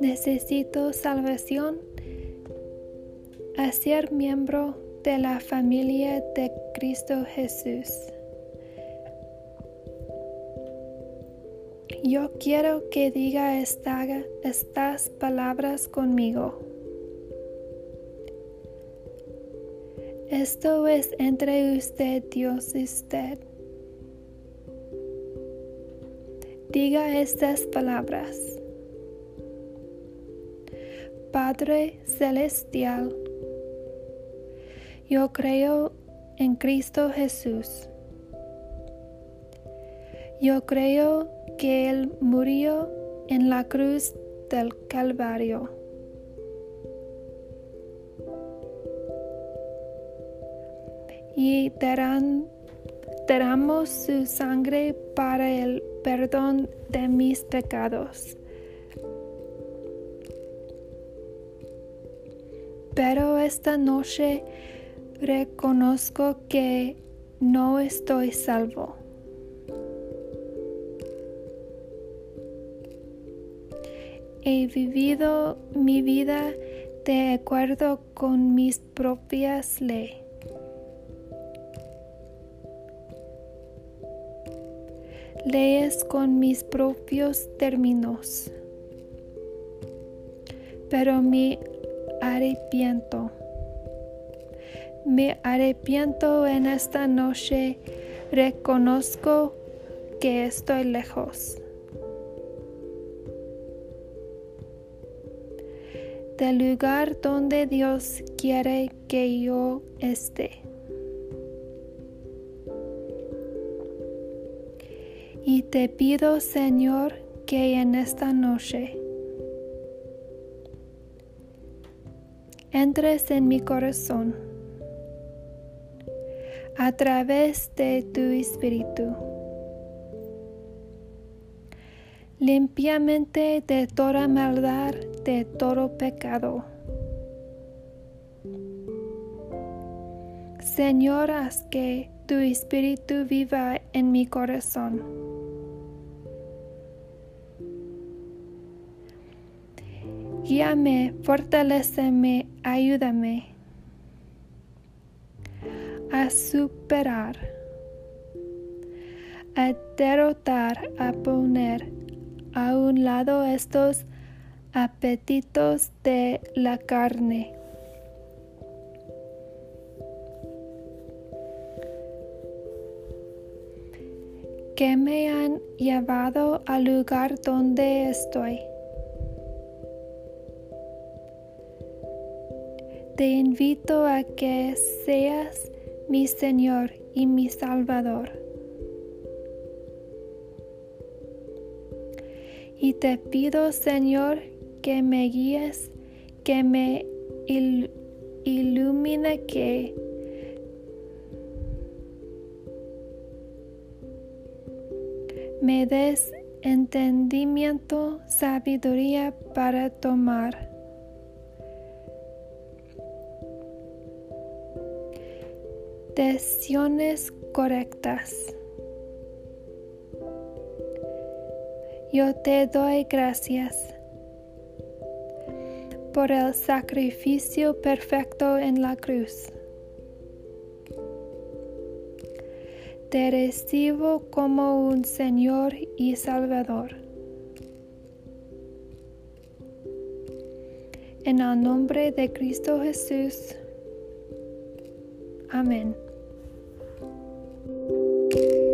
Necesito salvación a ser miembro de la familia de Cristo Jesús. Yo quiero que diga estas palabras conmigo. Esto es entre usted, Dios y usted. Diga estas palabras. Padre Celestial, yo creo en Cristo Jesús. Yo creo que Él murió en la cruz del Calvario. Y derramó su sangre para el perdón de mis pecados. Pero esta noche reconozco que no estoy salvo. He vivido mi vida de acuerdo con mis propias leyes. Leyes con mis propios términos. Pero me arrepiento. Me arrepiento en esta noche. Reconozco que estoy lejos. Del lugar donde Dios quiere que yo esté. Y te pido, Señor, que en esta noche entres en mi corazón a través de tu espíritu. Limpiamente de toda maldad, de todo pecado. Señor, haz que tu espíritu viva en mi corazón. Guíame, fortaleceme, ayúdame a superar, a derrotar, a poner a un lado estos apetitos de la carne. que me han llevado al lugar donde estoy. Te invito a que seas mi Señor y mi Salvador. Y te pido, Señor, que me guíes, que me ilumine, que me des entendimiento, sabiduría para tomar decisiones correctas. Yo te doy gracias por el sacrificio perfecto en la cruz. Te recibo como un Señor y Salvador. En el nombre de Cristo Jesús. Amén. thank you.